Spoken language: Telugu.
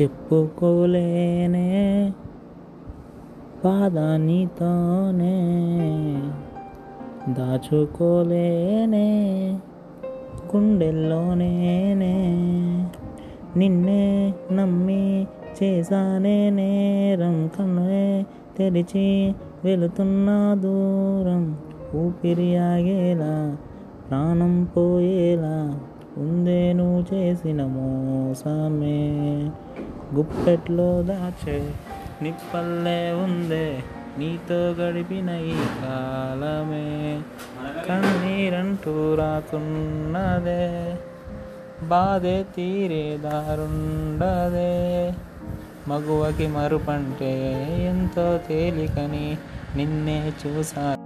చెప్పుకోలేనే పాదానితోనే దాచుకోలేనే గుండెల్లోనేనే నిన్నే నమ్మి చేశానే నేరం కన్నే తెరిచి వెళుతున్నా దూరం ఊపిరి ఆగేలా ప్రాణం పోయేలా ఉందే నువ్వు చేసిన మోసమే. గుప్పెట్లో దాచే నిప్పల్లే ఉందే నీతో గడిపిన ఈ కాలమే. కన్నీరంటూ రాకున్నదే బాధే తీరే దారుండదే. మగువకి మరుపంటే ఎంతో తేలికని నిన్నే చూసా.